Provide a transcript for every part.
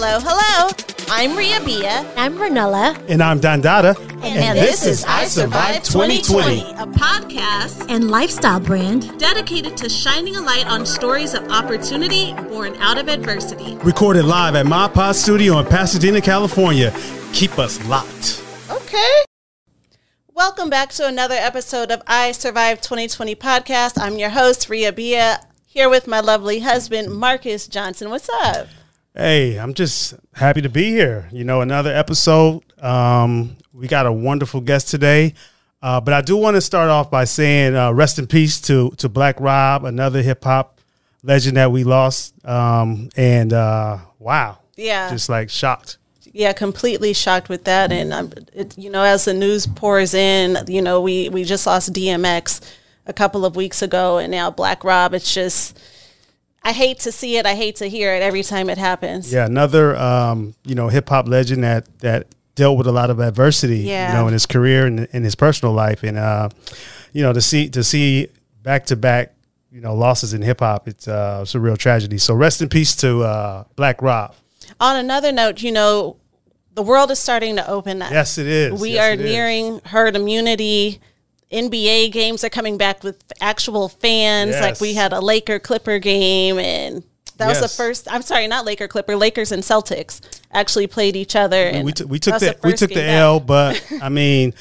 Hello, hello. I'm Ria Bia. I'm Renella. And I'm Don Dada. And, this, is I Survived 2020, a podcast And lifestyle brand. dedicated to shining a light on stories of opportunity born out of adversity. Recorded live at My Pod Studio in Pasadena, California. Keep us locked. Okay. Welcome back to another episode of I Survived 2020 podcast. I'm your host, Ria Bia, here with my lovely husband, Marcus Johnson. What's up? Hey, I'm just happy to be here. You know, another episode. Um, we got a wonderful guest today. Uh, but I do want to start off by saying uh, rest in peace to to Black Rob, another hip hop legend that we lost. Um, and uh, wow, Yeah. just like shocked. yeah, completely shocked with that. And um, it, you know, as the news pours in, you know, we we just lost DMX a couple of weeks ago, and now Black Rob. It's just, I hate to see it. I hate to hear it every time it happens. Yeah, another um, you know hip hop legend that that dealt with a lot of adversity, Yeah. you know, in his career and in his personal life, and uh, you know to see to see back to back, you know, losses in hip hop, it's uh, it's a real tragedy. So rest in peace to uh, Black Rob. On another note, you know, the world is starting to open up. Yes, it is. We Yes, are it is. nearing herd immunity. NBA games are coming back with actual fans. Like we had a Laker Clipper game, and that was the first. I'm sorry, not Laker Clipper. Lakers and Celtics actually played each other. And We, took we took the, we took the. L, but I mean.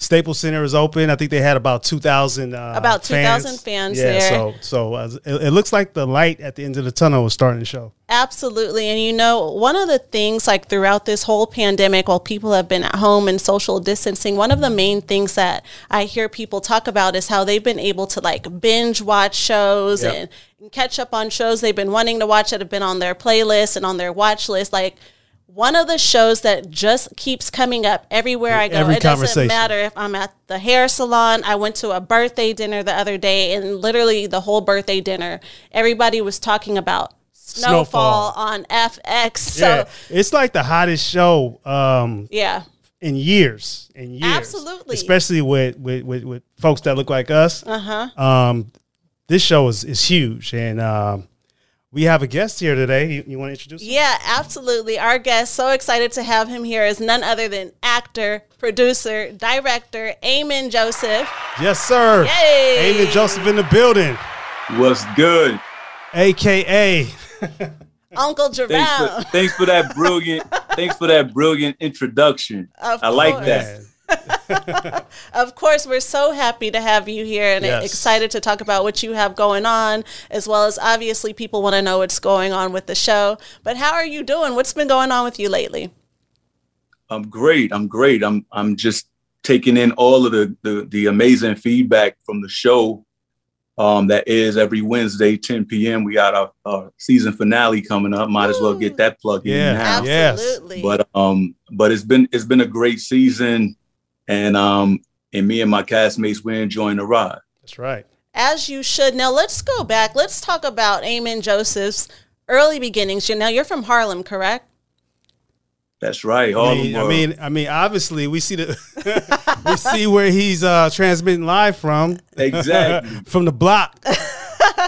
Staples Center is open. I think they had about two thousand. Uh, About 2,000 fans yeah, there. So, so uh, it, it looks like the light at the end of the tunnel is starting to show. Absolutely. And you know, one of the things like throughout this whole pandemic, while people have been at home and social distancing, one of the main things that I hear people talk about is how they've been able to like binge watch shows Yep. and, and catch up on shows they've been wanting to watch that have been on their playlist and on their watch list. Like, one of the shows that just keeps coming up everywhere I go. Every it doesn't matter if I'm at the hair salon. I went to a birthday dinner the other day, and literally the whole birthday dinner, everybody was talking about Snowfall, Snowfall. on FX. So yeah, it's like the hottest show um, yeah, in years, in years, Absolutely. especially with with, with, with folks that look like us. uh huh. Um, this show is is huge, and um, we have a guest here today. You, you want to introduce? him? Yeah, absolutely. Our guest, so excited to have him here, is none other than actor, producer, director, Amin Joseph. Yes, sir. Yay! Amin Joseph in the building, What's good? aka Uncle Thanks for, thanks for that brilliant. thanks for that brilliant introduction. Of I like course. that. Of course, we're so happy to have you here and Yes. excited to talk about what you have going on, as well as obviously people want to know what's going on with the show. But how are you doing? What's been going on with you lately? I'm great. I'm great. I'm I'm just taking in all of the the, the amazing feedback from the show. Um, that is every Wednesday, 10 p.m. We got our, our season finale coming up. Might as well get that plug in Yeah. now. Absolutely. But um, but it's been it's been a great season, and um, and me and my castmates we're enjoying the ride. that's right. as you should. Now let's go back. Let's talk about Amin Joseph's early beginnings. Now you're from Harlem, correct? That's right. I Harlem mean, I mean, I mean, obviously, we see the we see where he's uh, transmitting live from, exactly. from the block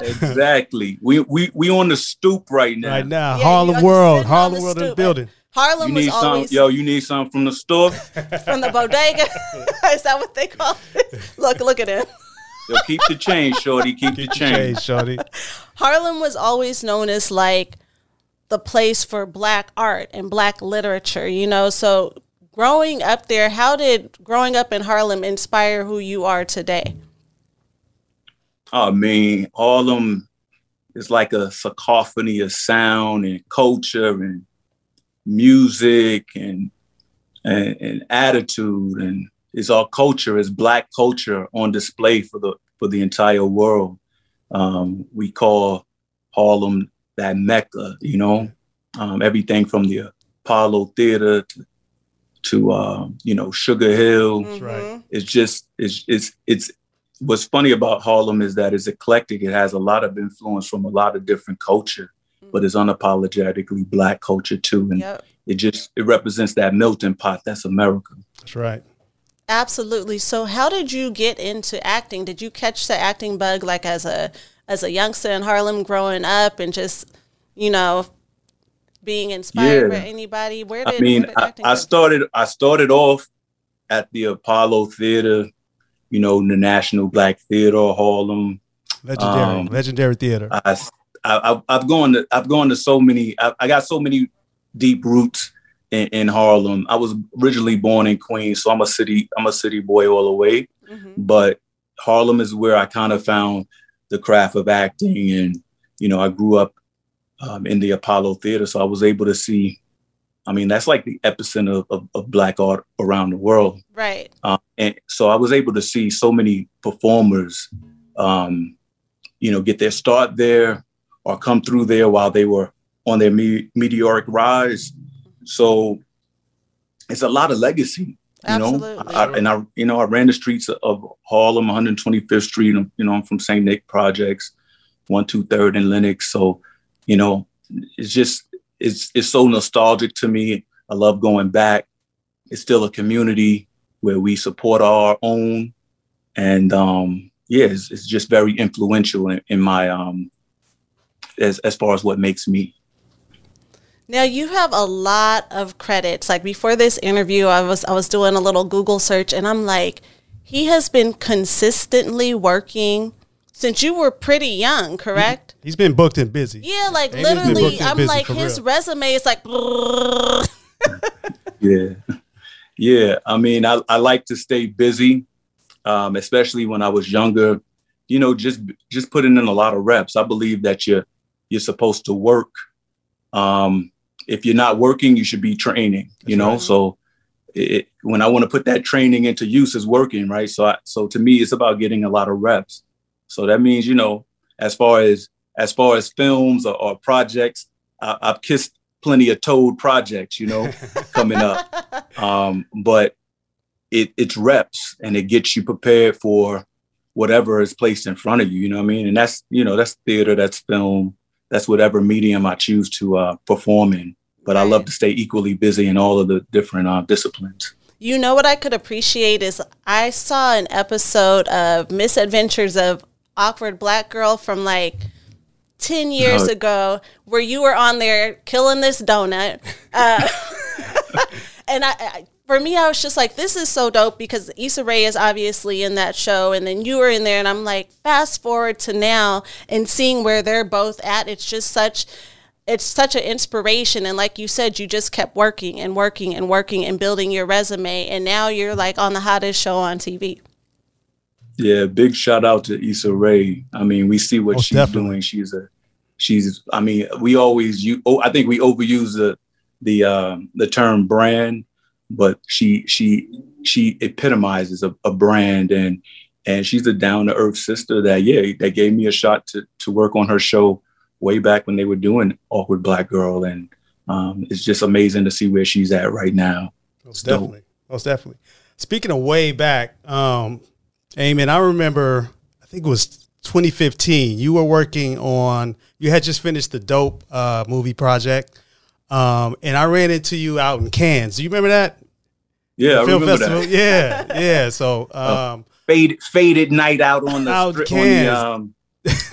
exactly. We we we on the stoop right now. right now. Yeah, Harlem World, sitting on Harlem the World in the building. Harlem You was need some, always yo. You need something from the store. from the bodega. Is that what they call it? Look, look at him. Yo, keep the change, shorty. Keep the change. shorty. Harlem was always known as like the place for black art and black literature, you know. So growing up there, how did growing up in Harlem inspire who you are today? I mean, Harlem is like a cacophony of sound and culture and music and and, and attitude, and it's our culture, it's black culture on display for the for the entire world. Um, we call Harlem that mecca, you know, um, everything from the Apollo Theater to, to uh, you know Sugar Hill. Mm-hmm. right. It's just it's it's it's what's funny about Harlem is that it's eclectic. It has a lot of influence from a lot of different culture, but it's unapologetically black culture too. And Yep. it just it represents that melting pot. That's America. That's right. Absolutely. So how did you get into acting? Did you catch the acting bug like as a as a youngster in Harlem growing up and just, you know, being inspired by anybody? Where did I mean, did I, acting I come started I started off at the Apollo Theater, you know, the National Black Theater Harlem. Legendary, Um, legendary theater. I, I I've gone to I've gone to so many I, I got so many deep roots in, in Harlem. I was originally born in Queens, so I'm a city I'm a city boy all the way. Mhm. But Harlem is where I kind of found the craft of acting, and you know I grew up um, in the Apollo Theater, so I was able to see. I mean, that's like the epicenter of, of, of black art around the world. Right. Um, and so I was able to see so many performers, um, you know, get their start there or come through there while they were on their me- meteoric rise. So it's a lot of legacy, you know. I, and I, you know, I ran the streets of Harlem, 125th Street. You know, I'm from St. Nick Projects, one two third in Lenox. So, you know, it's just it's it's so nostalgic to me. I love going back. It's still a community where we support our own, and um, yeah, it's, it's just very influential in, in my um, as as far as what makes me. Now you have a lot of credits. Like before this interview, I was I was doing a little Google search and I'm like, he has been consistently working since you were pretty young, correct? He's been booked and busy. Yeah, like Amy's literally, I'm like his real. resume is like. Yeah. Yeah. I mean, I, I like to stay busy, um, especially when I was younger, you know, just just putting in a lot of reps. I believe that you're you're supposed to work. Um, if you're not working, you should be training, you That's know. right. So it, when I want to put that training into use is working, right? So I, so to me, it's about getting a lot of reps. So that means, you know, as far as as far as films or, or projects, I, I've kissed plenty of toad projects, you know, coming up. Um, but it it's reps and it gets you prepared for whatever is placed in front of you. You know what I mean? And that's you know that's theater, that's film, that's whatever medium I choose to uh, perform in. But I love to stay equally busy in all of the different uh, disciplines. You know what I could appreciate is I saw an episode of Misadventures of Awkward Black Girl from like 10 years Oh. ago where you were on there killing this donut. Uh, and I, I, for me, I was just like, this is so dope because Issa Rae is obviously in that show, and then you were in there, and I'm like, fast forward to now and seeing where they're both at. It's just such it's such an inspiration and like you said you just kept working and working and working and building your resume and now you're like on the hottest show on tv Yeah, big shout out to Issa Rae. I mean, we see what Most she's definitely. doing. She's a, she's. I mean, we always you. Oh, I think we overuse the the um, the term brand, but she she she epitomizes a, a brand, and and she's a down to earth sister that yeah, that gave me a shot to to work on her show way back when they were doing Awkward Black Girl, and um, it's just amazing to see where she's at right now. Most dope. definitely. Most definitely. Speaking of way back, um, Amin, I remember, I think it was 2015. You were working on, you had just finished the Dope uh, movie project. Um, and I ran into you out in Cannes. Do you remember that? Yeah, I Film remember festival? that. Yeah. Yeah. So, um, faded faded night out on the Out strip, on the um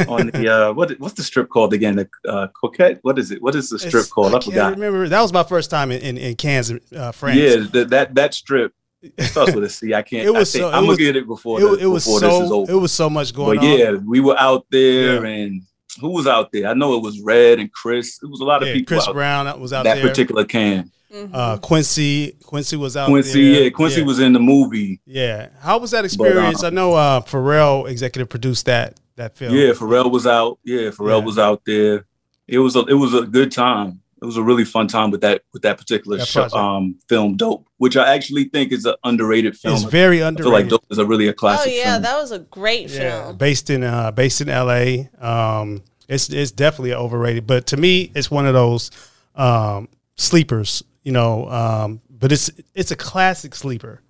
on the uh what what's the strip called again the uh coquette what is it what is the strip it's- called I, can't forgot remember. That was my first time in, in, in Cannes, uh, France. yeah that that that strip it starts with a C I can't It was I think, so- it I'm was- gonna get it before it, the, it was before this is so over it was so much going but on. yeah we were out there Yeah. and who was out there I know it was Red and Chris it was a lot of Yeah, people Chris out Brown was out that there. particular can uh, Quincy Quincy was out Quincy there. yeah Quincy was in the movie Yeah. How was that experience? I know uh, Pharrell executive produced that that film. Yeah, Pharrell was out. Yeah, Pharrell Yeah. was out there. It was a it was a good time. It was a really fun time with that with that particular That show, um film Dope, which I actually think is an underrated film. It's very I feel like underrated. Dope is a really a classic. oh yeah film. that was a great yeah, film based in uh, based in L.A. Um, it's it's definitely overrated, but to me, it's one of those um, sleepers. You know, um, but it's it's a classic sleeper.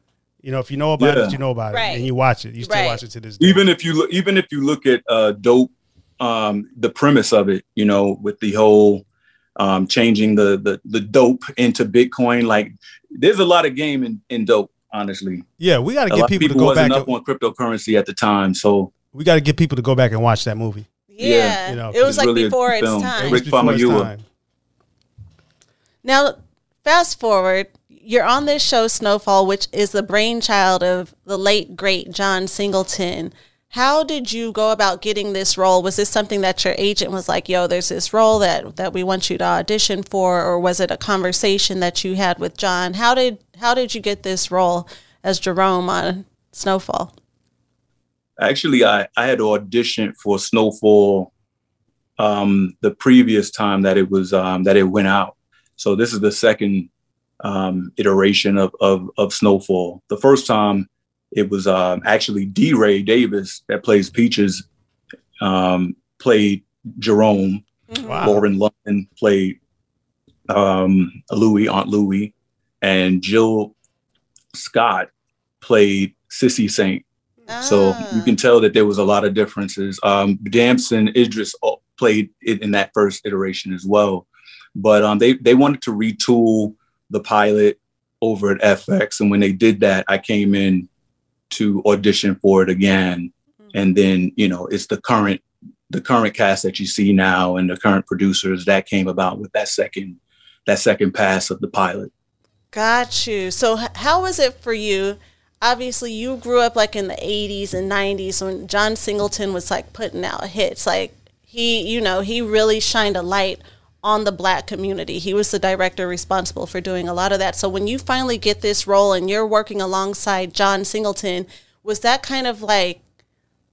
You know, if you know about Yeah. it, you know about it, and you watch it. You still Right. watch it to this day. even if you look even if you look at uh Dope, um, the premise of it, you know, with the whole um changing the the the dope into Bitcoin, like there's a lot of game in, in dope, honestly. yeah, we got to get people, people to go wasn't back. up on cryptocurrency at the time. So we got to get people to go back and watch that movie. yeah, you know, it was like really before its film. time It Rick was before its time. Now, fast forward, you're on this show, Snowfall, which is the brainchild of the late, great John Singleton. How did you go about getting this role? Was this something that your agent was like, yo, there's this role that, that we want you to audition for, or was it a conversation that you had with John? How did how did you get this role as Jerome on Snowfall? Actually, I, I had auditioned for Snowfall um, the previous time that it was um, that it went out. So this is the second um, iteration of, of, of Snowfall. The first time it was um, actually DeRay Davis that plays Peaches, um, played Jerome. Mm-hmm. Wow. Lauren London played um, Louie, Aunt Louie, and Jill Scott played Cissy Saint. So Ah. you can tell that there was a lot of differences. Um, Damson Idris al- played it in that first iteration as well, but um, they they wanted to retool the pilot over at FX, and when they did that, I came in to audition for it again, mm-hmm. and then you know it's the current the current cast that you see now and the current producers that came about with that second that second pass of the pilot. Got you. So, how was it for you? Obviously, you grew up like in the 80s and 90s when John Singleton was like putting out hits. Like, he, you know, he really shined a light on the black community. He was the director responsible for doing a lot of that. So, when you finally get this role and you're working alongside John Singleton, was that kind of like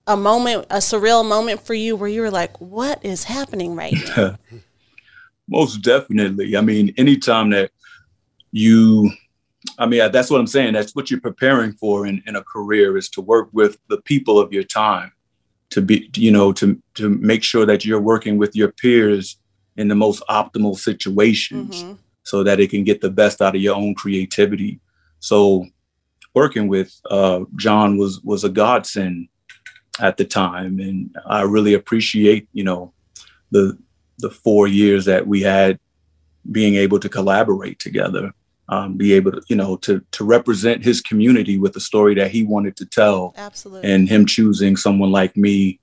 a moment, a surreal moment for you where you were like, what is happening right now? Most definitely. I mean, anytime that you, I mean, that's what I'm saying. That's what you're preparing for in, in a career is to work with the people of your time, to be, you know, to to make sure that you're working with your peers in the most optimal situations, Mhm. so that it can get the best out of your own creativity. So, working with uh, John was was a godsend at the time, and I really appreciate, you know, the the four years that we had being able to collaborate together, um, be able to, you know, to to represent his community with the story that he wanted to tell, Absolutely. and him choosing someone like me,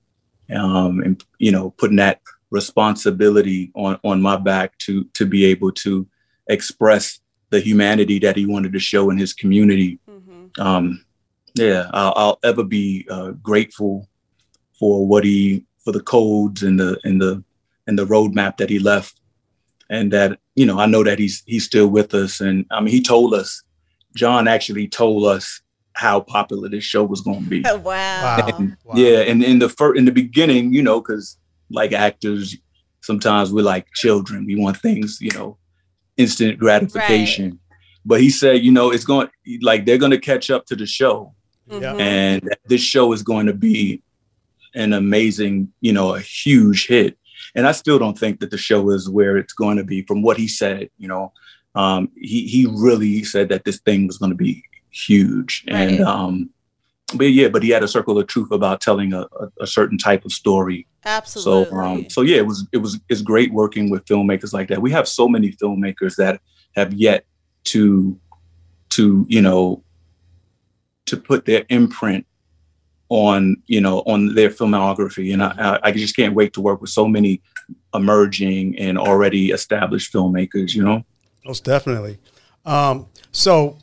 um, and you know, putting that responsibility on on my back to to be able to express the humanity that he wanted to show in his community. Mhm. Um, yeah, I'll, I'll ever be uh, grateful for what he for the codes and the and the and the roadmap that he left, and that you know I know that he's he's still with us. And I mean, he told us, John actually told us how popular this show was going to be. wow. Wow. And, Wow. Yeah, and in the first in the beginning, you know, because like actors, sometimes we're like children. We want things, you know, instant gratification. But he said, you know, it's going like they're going to catch up to the show, Yeah. Mhm. and this show is going to be an amazing, you know, a huge hit. And I still don't think that the show is where it's going to be. From what he said, you know, um, he he really said that this thing was going to be huge, and um, but yeah, but he had a circle of truth about telling a, a, a certain type of story. Absolutely. So um, so yeah, it was it was it's great working with filmmakers like that. We have so many filmmakers that have yet to to you know to put their imprint on you know on their filmography, and I, I I just can't wait to work with so many emerging and already established filmmakers. You know. Most definitely. Um, so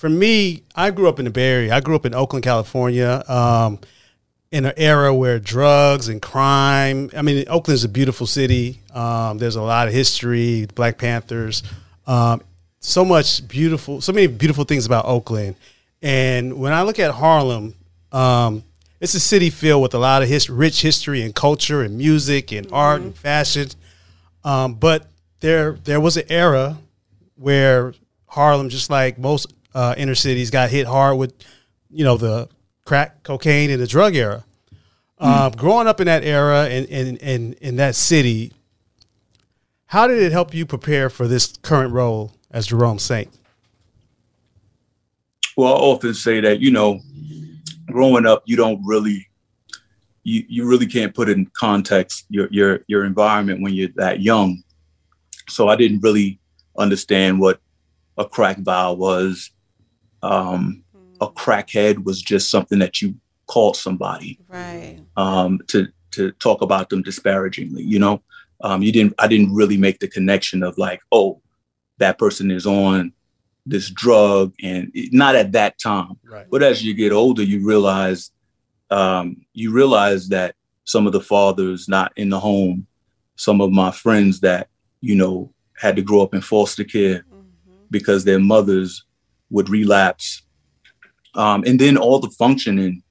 for me, I grew up in the Bay Area. I grew up in Oakland, California, um, in an era where drugs and crime. I mean, Oakland is a beautiful city. Um, there's a lot of history, Black Panthers, um, so much beautiful, so many beautiful things about Oakland. And when I look at Harlem, um, it's a city filled with a lot of his, rich history and culture and music and art and fashion. Um, but there there was an era where Harlem, just like most uh, inner cities, got hit hard with, you know, the crack, cocaine, and the drug era. Um, growing up in that era and in, in, in that city, how did it help you prepare for this current role as Jerome Saint? Well, I often say that you know, growing up, you don't really, you you really can't put in context your your your environment when you're that young. So I didn't really understand what a crack vial was. Um, a crackhead was just something that you called somebody Right. um, to to talk about them disparagingly. You know, um, you didn't. I didn't really make the connection of like, oh, that person is on this drug and it- not at that time Right. but as you get older you realize um, you realize that some of the fathers not in the home some of my friends that you know had to grow up in foster care because their mothers would relapse. Um, and then all the functioning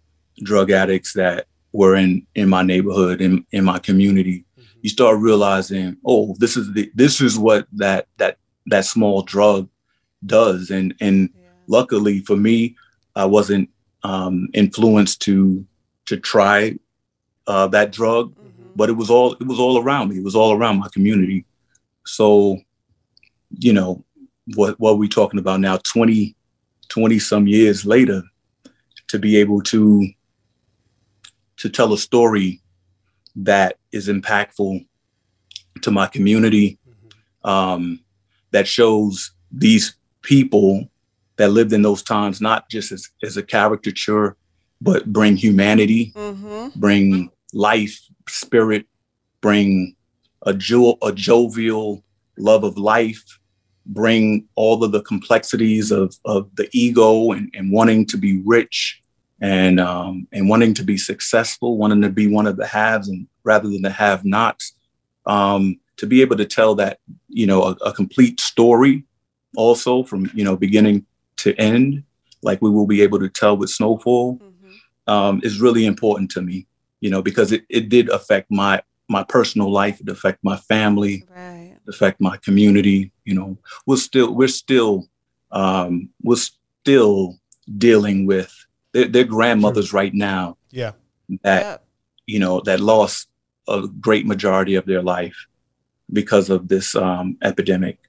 drug addicts that were in in my neighborhood in in my community you start realizing oh this is the this is what that that that small drug does. And and luckily for me i wasn't um influenced to to try uh that drug but it was all it was all around me. It was all around my community. So you know what what are we talking about now 20 20 some years later to be able to to tell a story that is impactful to my community um, that shows these people that lived in those times not just as, as a caricature but bring humanity Mm-hmm. bring life spirit bring a, jo- a jovial love of life bring all of the complexities of, of the ego and, and wanting to be rich and um, and wanting to be successful wanting to be one of the haves and rather than the have nots um, to be able to tell that you know a, a complete story also from you know beginning to end like we will be able to tell with snowfall um, is really important to me, you know, because it, it did affect my my personal life, it affect my family, Right. It affect my community. You know, we're still we're still um, we're still dealing with their, their grandmothers right now Yeah. that Yep. you know that lost a great majority of their life because of this um, epidemic,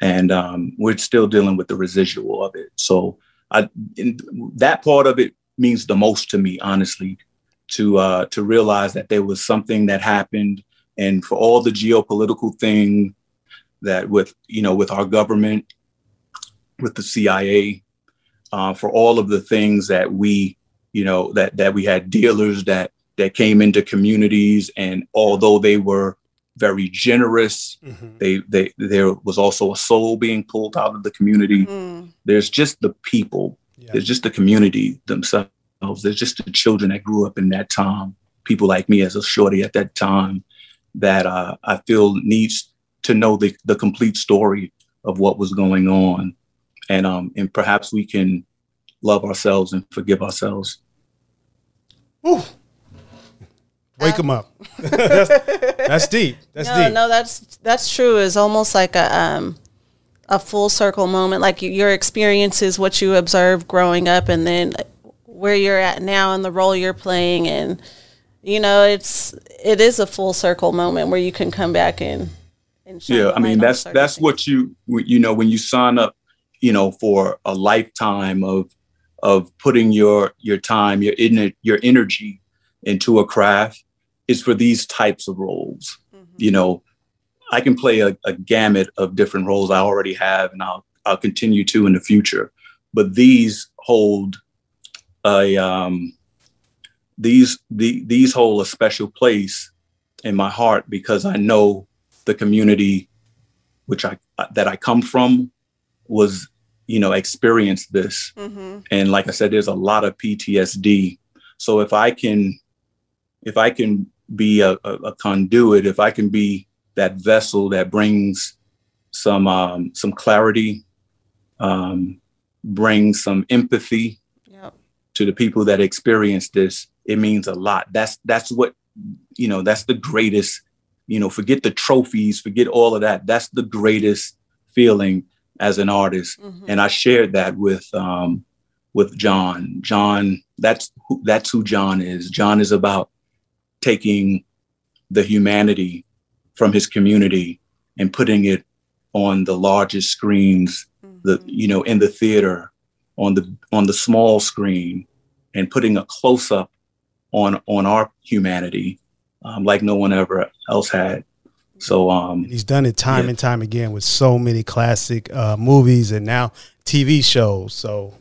and um, we're still dealing with the residual of it. So, I in, that part of it means the most to me, honestly, to uh, to realize that there was something that happened, and for all the geopolitical thing that with you know with our government, with the CIA, uh, for all of the things that we you know that that we had dealers that that came into communities and although they were very generous Mhm. they they there was also a soul being pulled out of the community Mm. there's just the people Yeah. there's just the community themselves there's just the children that grew up in that time people like me as a shorty at that time that uh, i feel needs to know the, the complete story of what was going on and um and perhaps we can love ourselves and forgive ourselves Whew. Wake them up. that's, that's deep. That's no, deep. no, that's that's true. It's almost like a um, a full circle moment. Like you, your experiences, what you observed growing up, and then where you're at now, and the role you're playing, and you know, it's it is a full circle moment where you can come back and and yeah i mean that's that's what you you know when you sign up you know for a lifetime of of putting your your time your your energy into a craft is for these types of roles Mhm. you know i can play a, a gamut of different roles i already have and i'll i'll continue to in the future but these hold a um these the, these hold a special place in my heart because i know the community which i that i come from was you know experienced this Mhm. and like i said there's a lot of ptsd so if i can if i can be a, a, a conduit if i can be that vessel that brings some um, some clarity um, brings some empathy Yep. to the people that experience this it means a lot that's that's what you know that's the greatest you know forget the trophies forget all of that that's the greatest feeling as an artist Mhm. and I shared that with um, with John. John, that's who, that's who John is. John is about taking the humanity from his community and putting it on the largest screens, the Mhm. you know in the theater, on the on the small screen, and putting a close up on on our humanity um, like no one ever else had. So um, And he's done it time Yeah. and time again with so many classic uh, movies and now TV shows. So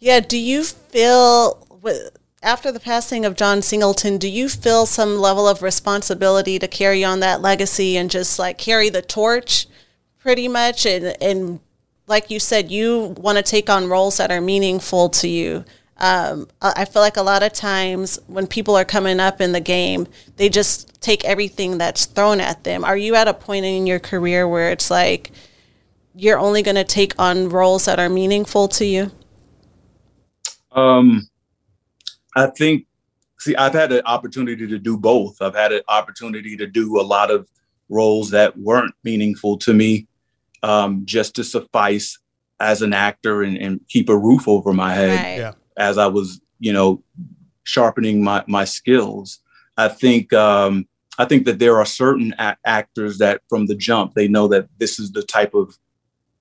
Yeah. Do you feel wi- after the passing of John Singleton? Do you feel some level of responsibility to carry on that legacy and just like carry the torch pretty much, and and like you said, you want to take on roles that are meaningful to you. Um, I feel like a lot of times when people are coming up in the game, they just take everything that's thrown at them. Are you at a point in your career where it's like you're only going to take on roles that are meaningful to you? Um, I think, see, I've had an opportunity to do both. I've had an opportunity to do a lot of roles that weren't meaningful to me um, just to suffice as an actor and, and keep a roof over my head. Right. Yeah. As I was, you know, sharpening my my skills. I think um, I think that there are certain a- actors that from the jump they know that this is the type of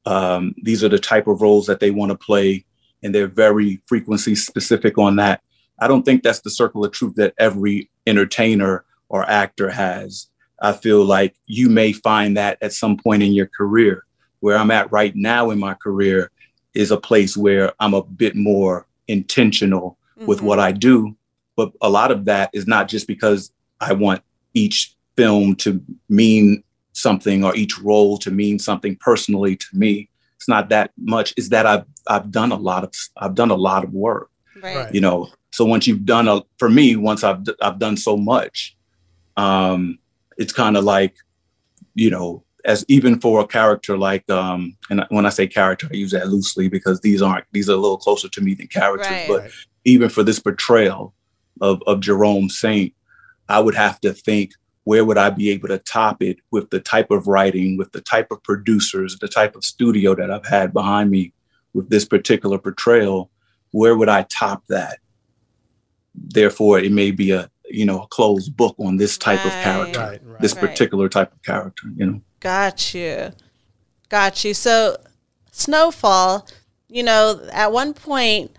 um, these are the type of roles that they want to play, and they're very frequency specific on that. I don't think that's the circle of truth that every entertainer or actor has. I feel like you may find that at some point in your career. Where I'm at right now in my career is a place where I'm a bit more intentional with Mhm. what I do. But a lot of that is not just because I want each film to mean something or each role to mean something personally to me. It's not that much. Is that I've I've done a lot of I've done a lot of work Right. Right. you know so once you've done a for me once i've d- i've done so much um it's kind of like you know as even for a character like um and when i say character i use that loosely because these aren't these are a little closer to me than characters Right. but even for this portrayal of of jerome saint i would have to think where would i be able to top it with the type of writing with the type of producers the type of studio that i've had behind me with this particular portrayal where would I top that? Therefore, it may be a you know a closed book on this type of character, Right. Right. this Right. particular type of character. You know, Got you. Got you. So, Snowfall, you know, at one point,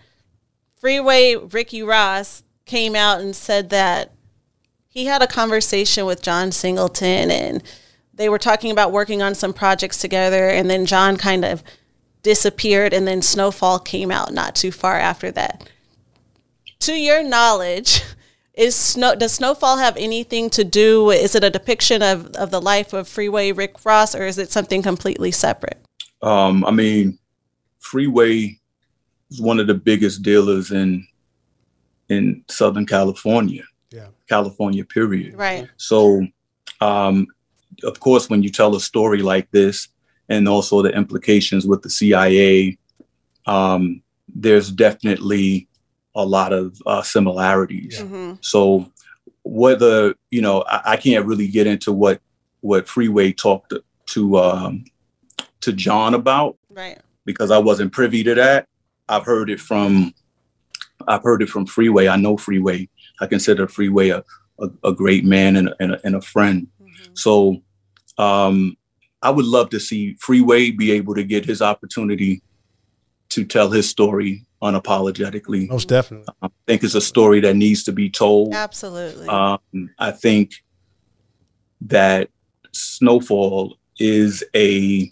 Freeway Ricky Ross came out and said that he had a conversation with John Singleton and they were talking about working on some projects together. And then John kind of disappeared and then Snowfall came out not too far after that. To your knowledge, is snow does snowfall have anything to do with is it a depiction of, of the life of freeway rick ross or is it something completely separate um, I mean, Freeway is one of the biggest dealers in in Southern California, Yeah. California. Period. right So, um, of course, when you tell a story like this, and also the implications with the CIA, um, there's definitely a lot of uh, similarities. Yeah. hmm So, whether you know, I, I can't really get into what what Freeway talked to to, um, to John about right because I wasn't privy to that. I've heard it from I've heard it from Freeway. I know Freeway. I consider Freeway a, a, a great man and a, and a, and a friend. Mhm. So um, I would love to see Freeway be able to get his opportunity to tell his story unapologetically. Most definitely. I think it's a story that needs to be told. absolutely Um, I think that Snowfall is a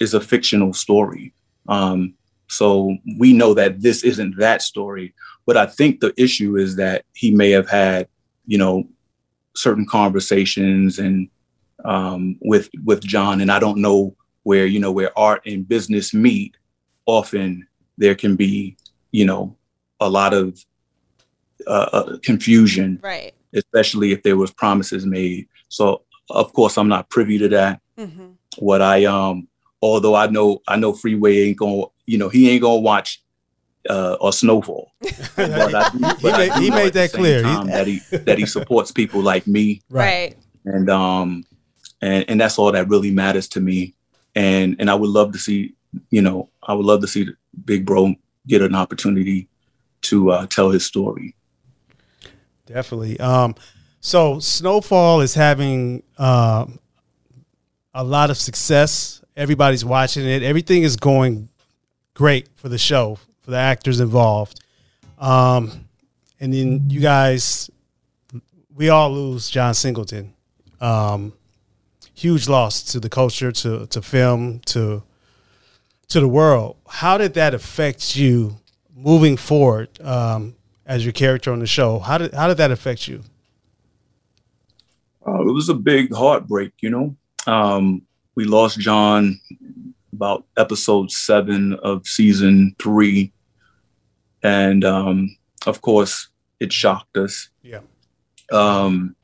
is a fictional story. Um, so we know that this isn't that story, but I think the issue is that he may have had, you know, certain conversations and um, with with John, and I don't know where you know where art and business meet. Often there can be, you know, a lot of uh, uh, confusion right especially if there was promises made. So of course I'm not privy to that. hmm What I um although I know I know Freeway ain't gonna you know he ain't gonna watch uh or Snowfall. But I do, He I made- he made that clear. That he that he supports people like me right and um and and that's all that really matters to me. And and I would love to see you know I would love to see Big Bro get an opportunity to uh, tell his story. Definitely. Um, so Snowfall is having um, a lot of success. Everybody's watching it. Everything is going great for the show, for the actors involved. Um, and then you guys, we all lose John Singleton. Um, huge loss to the culture, to to film, to to the world. How did that affect you moving forward um, as your character on the show? How did how did that affect you? Uh, it was a big heartbreak, you know. Um, we lost John about episode seven of season three, and um, of course, it shocked us. Yeah. Um,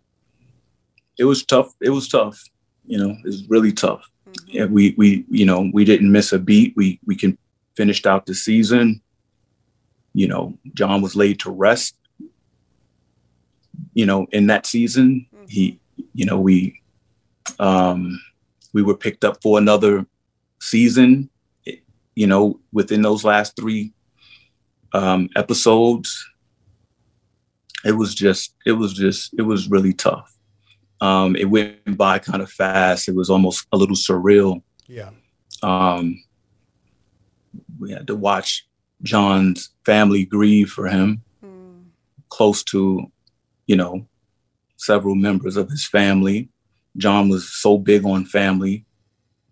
it was tough. It was tough. You know, it was really tough. Mm-hmm. Yeah, we we you know we didn't miss a beat. We we can finished out the season. You know, John was laid to rest. You know, in that season, he you know we um we were picked up for another season. You know, within those last three um, episodes, it was just it was just it was really tough. Um, it went by kind of fast. It was almost a little surreal. Yeah. Um, we had to watch John's family grieve for him, Mm. close to, you know, several members of his family. John was so big on family.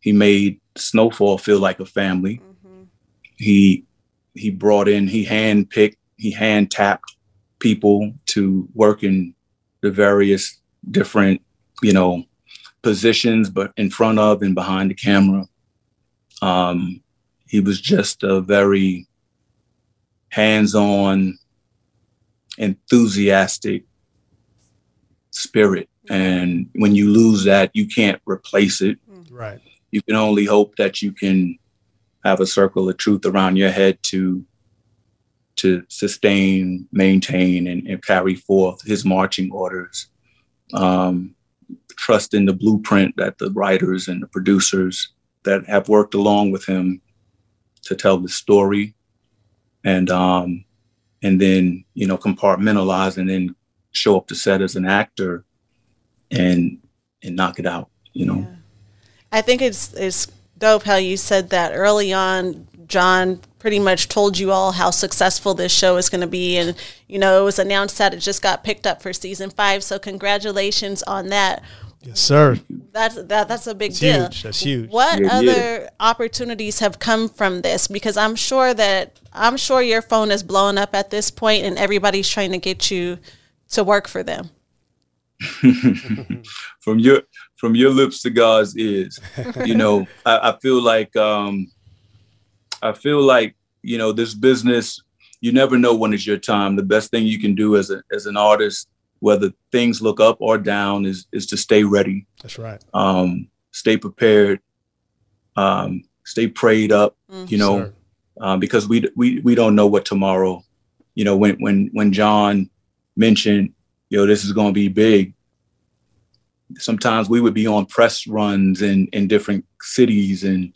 He made Snowfall feel like a family. Mhm. He he brought in, he hand picked, he hand tapped people to work in the various different, you know, positions, but in front of and behind the camera. Um, he was just a very hands-on, enthusiastic spirit. And when you lose that, you can't replace it. Right. You can only hope that you can have a circle of truth around your head to to sustain, maintain, and, and carry forth his marching orders. Um, trust in the blueprint that the writers and the producers that have worked along with him to tell the story, and um, and then you know compartmentalize and then show up to set as an actor, and and knock it out. You know. Yeah. I think it's it's dope how you said that early on. John pretty much told you all how successful this show is going to be, and you know it was announced that it just got picked up for season five. So congratulations on that. Yes, sir. That's that that's a big It's deal. huge. That's huge. What Yeah, other yeah. opportunities have come from this? Because I'm sure that I'm sure your phone is blowing up at this point, and everybody's trying to get you to work for them. from your from your lips to God's ears. You know, I, I feel like um, I feel like you know this business. You never know when it's your time. The best thing you can do as a as an artist, whether things look up or down, is is to stay ready, That's right. um, stay prepared, um, stay prayed up. You know, Sir. um, because we we we don't know what tomorrow. You know, when when when John mentioned, you know, this is going to be big. Sometimes we would be on press runs in in different cities, and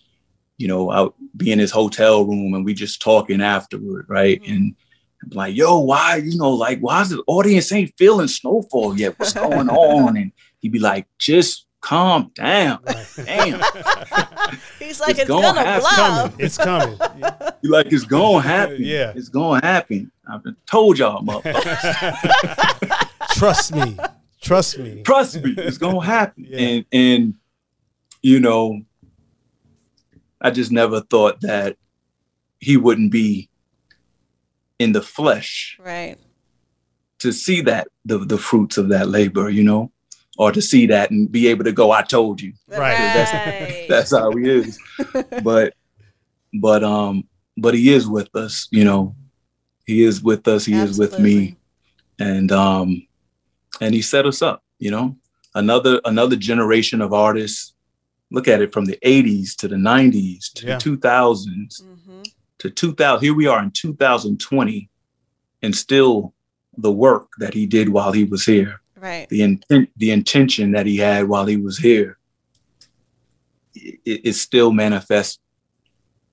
you know, out be in his hotel room, and we just talking afterward, right? Mm-hmm. And I'm like, yo, why, you know, like, why is the audience ain't feeling snowfall yet? What's going on? And he'd be like, just calm down. Damn. He's like, It's it's, gonna gonna, happen. blow. Coming. It's coming. Be like, it's gonna happen. Yeah. It's gonna happen. I've been told y'all, motherfuckers. Trust me. Trust me. Trust me, it's gonna happen. Yeah. And and you know, I just never thought that he wouldn't be in the flesh Right. to see that the the fruits of that labor, you know, or to see that and be able to go, I told you. Right. Right. That's how he is. but but um but he is with us, you know. He is with us, he is with me. and um and he set us up you know another another generation of artists look at it from the 80s to the 90s to Yeah. the 2000s hmm to 2000 here we are in 2020 and still the work that he did while he was here Right. the intent the intention that he had while he was here it, it's still manifest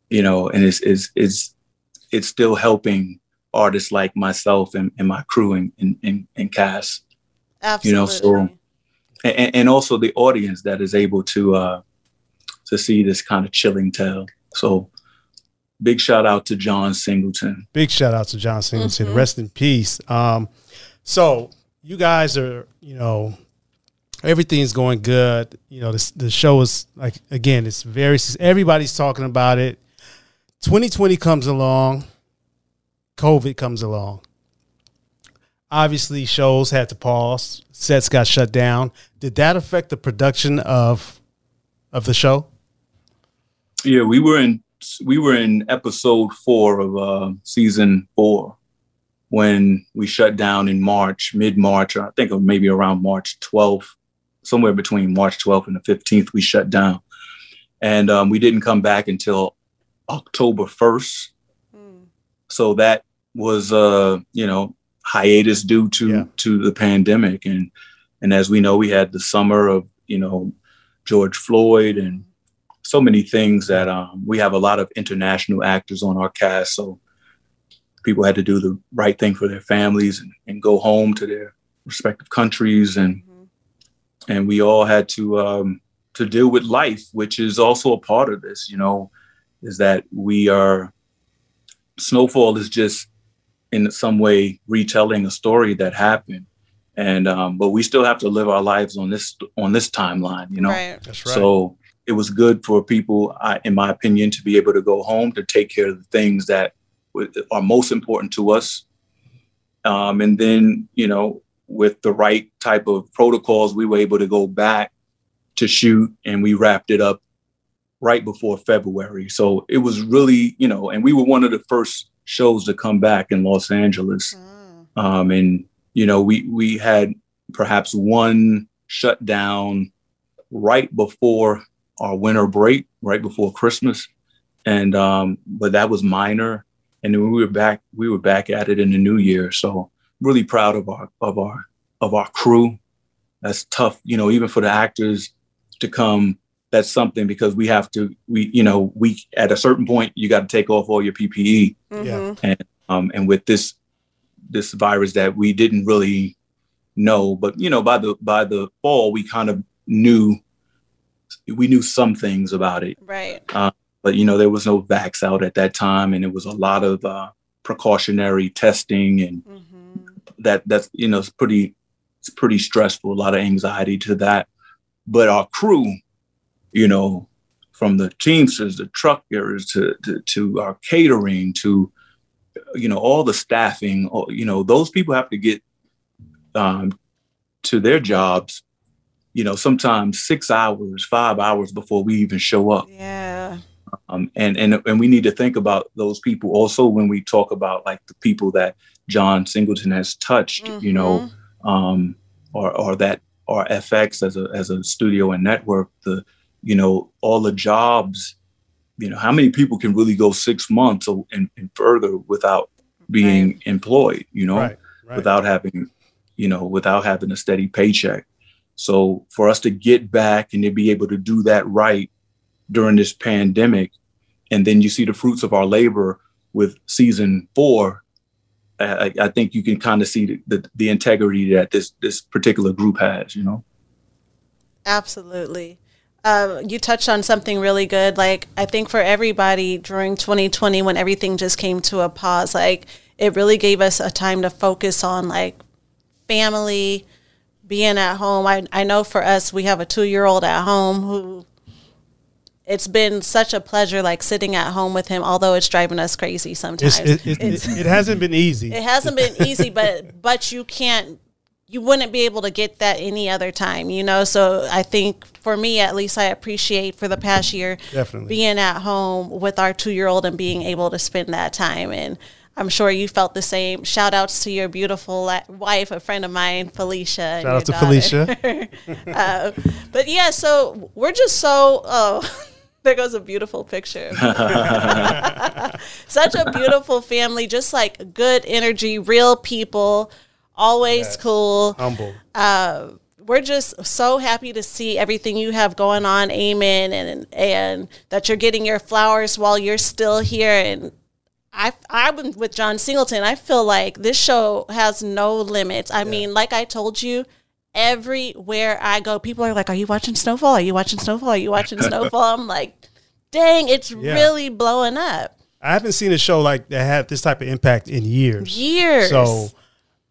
you know and it's it's it's it's still helping artists like myself and, and my crew and, and, and, and cast Absolutely. you know, so- and, and also the audience that is able to uh to see this kind of chilling tale so big shout out to john singleton Big shout out to John Singleton. Mhm. Rest in peace. Um, so you guys are, you know, everything's going good. You know, this, the show is like again, it's very everybody's talking about it. 2020 comes along, COVID comes along. Obviously, shows had to pause. Sets got shut down. Did that affect the production of of the show? Yeah, we were in we were in episode four of uh, season four when we shut down in March, mid March, I think maybe around March 12th, somewhere between March 12th and the 15th, we shut down. And um, we didn't come back until October 1st. Mm. So that was, uh, you know, hiatus due to yeah. to the pandemic. And and as we know, we had the summer of, you know, George Floyd and so many things that um, we have a lot of international actors on our cast. So people had to do the right thing for their families and, and go home to their respective countries and mm-hmm. and we all had to um, to deal with life which is also a part of this you know is that we are snowfall is just in some way retelling a story that happened and um, but we still have to live our lives on this on this timeline you know right. That's right. so it was good for people I, in my opinion to be able to go home to take care of the things that are most important to us. Um, and then, you know, with the right type of protocols, we were able to go back to shoot and we wrapped it up right before February. So it was really, you know, and we were one of the first shows to come back in Los Angeles. Mm. Um, and, you know, we, we had perhaps one shutdown right before our winter break, right before Christmas. And, um, but that was minor and then we were back we were back at it in the new year so really proud of our of our of our crew that's tough you know even for the actors to come that's something because we have to we you know we at a certain point you got to take off all your ppe mm-hmm. and um and with this this virus that we didn't really know but you know by the by the fall we kind of knew we knew some things about it. Right. Uh, but you know there was no vax out at that time and it was a lot of uh, precautionary testing and mm-hmm. that that's you know it's pretty it's pretty stressful a lot of anxiety to that. But our crew you know from the teamsters the truckers to, to, to our catering to you know all the staffing you know those people have to get um, to their jobs you know sometimes six hours five hours before we even show up yeah um, and and and we need to think about those people also when we talk about like the people that John Singleton has touched, mm-hmm. you know, mm-hmm. um, or or that or FX as a as a studio and network, the you know all the jobs, you know, how many people can really go six months or, and, and further without being right. employed, you know, right, right. without having, you know, without having a steady paycheck. So for us to get back and to be able to do that right during this pandemic. And then you see the fruits of our labor with season four. I, I think you can kind of see the, the, the integrity that this this particular group has. You know. Absolutely. Um, you touched on something really good. Like I think for everybody during 2020, when everything just came to a pause, like it really gave us a time to focus on like family, being at home. I I know for us, we have a two year old at home who it's been such a pleasure like sitting at home with him although it's driving us crazy sometimes it's, it, it, it, hasn't been easy it hasn't been easy but but you can't you wouldn't be able to get that any other time you know so i think for me at least i appreciate for the past year definitely being at home with our two year old and being able to spend that time and I'm sure you felt the same. Shout outs to your beautiful wife, a friend of mine, Felicia. Shout out to daughter. Felicia. uh, but yeah, so we're just so. Oh, there goes a beautiful picture. Such a beautiful family, just like good energy, real people, always yes. cool, humble. Uh, we're just so happy to see everything you have going on, Amin, and and that you're getting your flowers while you're still here. And I been with John Singleton. I feel like this show has no limits. I yeah. mean, like I told you, everywhere I go, people are like, "Are you watching Snowfall? Are you watching Snowfall? Are you watching Snowfall?" I'm like, "Dang, it's yeah. really blowing up." I haven't seen a show like that had this type of impact in years. Years. So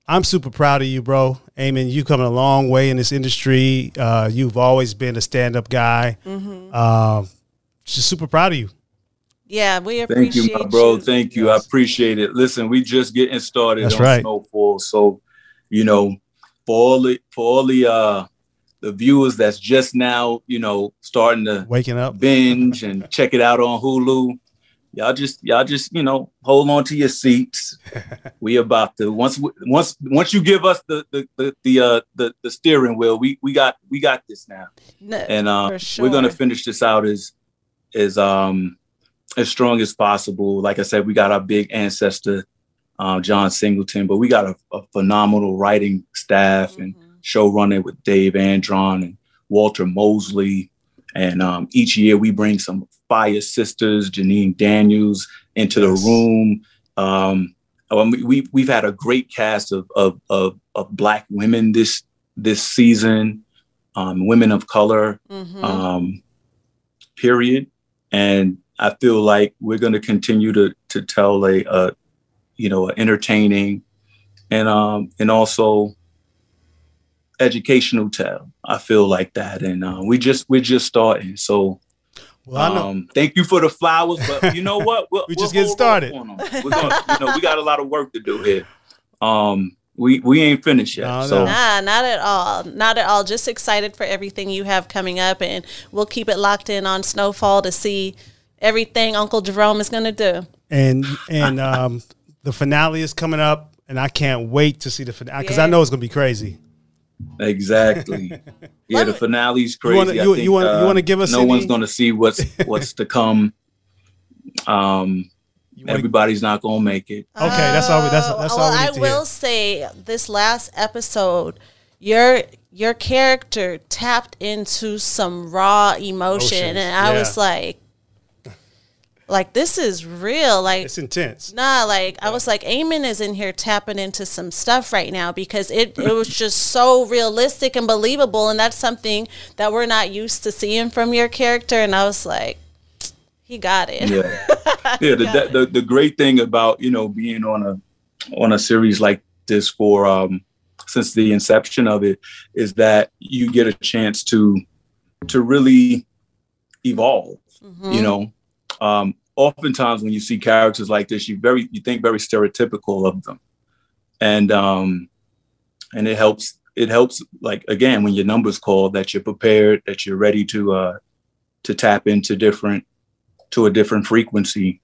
I'm super proud of you, bro. Amin. You coming a long way in this industry. Uh, you've always been a stand up guy. Mm-hmm. Uh, just super proud of you. Yeah, we appreciate it. Thank you, my bro. You. Thank you. I appreciate it. Listen, we just getting started That's on right. Snowfall. So, you know, for all the for all the uh the viewers that's just now, you know, starting to Waking up. binge and check it out on Hulu. Y'all just y'all just you know hold on to your seats. we about to once once once you give us the the the the, uh, the, the steering wheel, we we got we got this now, No, and uh, for we're gonna finish this out as as um as strong as possible. Like I said, we got our big ancestor, uh, John Singleton, but we got a, a phenomenal writing staff and Mhm. showrunner with Dave Andron and Walter Mosley. And um, each year we bring some fire sisters, Janine Daniels, into Yes. the room. Um, um, we, we we've had a great cast of of of, of black women this this season, um, women of color, Mhm. um, period. And I feel like we're going to continue to to tell a, a you know a entertaining and um and also educational tale. I feel like that, and uh, we just we're just starting. So Well, I know. um, thank you for the flowers, but you know what? We'll, We we'll just getting started. off on 'em. We're gonna, you know, we got a lot of work to do here. Um, we we ain't finished yet. No, so. Nah, not at all. Not at all. Just excited for everything you have coming up, and we'll keep it locked in on Snowfall to see everything Uncle Jerome is going to do. and and um, the finale is coming up, and I can't wait to see the finale because I know it's gonna be crazy. Exactly. Yeah, Let the me- finale's crazy. wanna- you- you think, wanna- you uh, wanna give us No any- one's going to see what's what's to come. Um, wanna- everybody's not going to make it. okay, that's all. We, that's that's Oh, all well, we I need to will hear. say this last episode, your your character tapped into some raw emotion, Emotions, and I yeah. was like, like this is real. Like It's intense. Nah, like I was like, Amin is in here tapping into some stuff right now because it, it was just so realistic and believable, and that's something that we're not used to seeing from your character. And I was like, he got it. Yeah, yeah. The, the the great thing about you know being on a on a series like this for um since the inception of it is that you get a chance to to really evolve. Mhm. you know um oftentimes when you see characters like this you very you think very stereotypical of them and um and it helps it helps like again when your numbers call that you're prepared that you're ready to uh to tap into different to a different frequency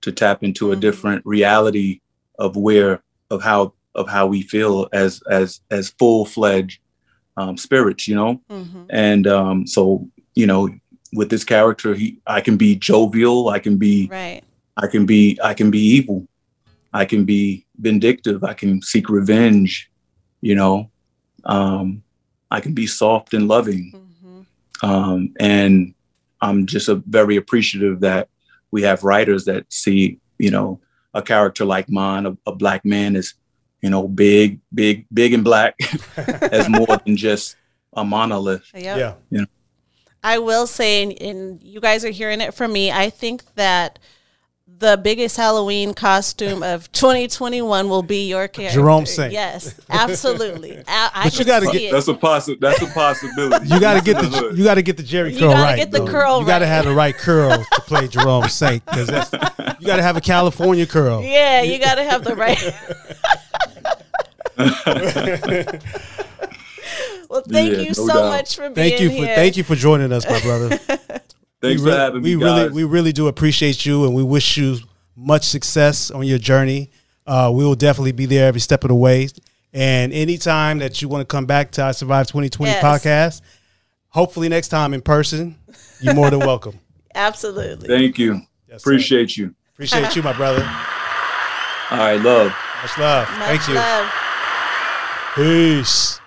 to tap into a Mhm. different reality of where of how of how we feel as as as full-fledged um spirits you know Mhm. and um, so you know with this character he i can be jovial i can be Right. i can be i can be evil i can be vindictive i can seek revenge you know um, i can be soft and loving Mhm. um, and i'm just a very appreciative that we have writers that see you know a character like mine a, a black man is you know big big big and black as more than just a monolith Yep. Yeah. I will say, and, and you guys are hearing it from me, I think that the biggest Halloween costume of 2021 will be your character. Jerome Saint. Yes, absolutely. I, I But you gotta get- it. That's a possi- That's a possibility. You got to get the you got to get the Jheri You curl gotta right. get the though. curl You got to right. have the right curl to play Jerome Saint because you got to have a California curl. Yeah, you got to have the right. Well, thank Yeah, you no so doubt. much for being Thank you for here. thank you for joining us, my brother. Thanks we for really, having we me, really guys. we really do appreciate you, and we wish you much success on your journey. Uh, we will definitely be there every step of the way. And anytime that you want to come back to our Survive 2020 Yes. podcast, hopefully next time in person, you're more than welcome. Absolutely. Thank you. Yes, sir. Appreciate you. Appreciate you, my brother. All right, love. Much love. Much Thank you. love. Peace.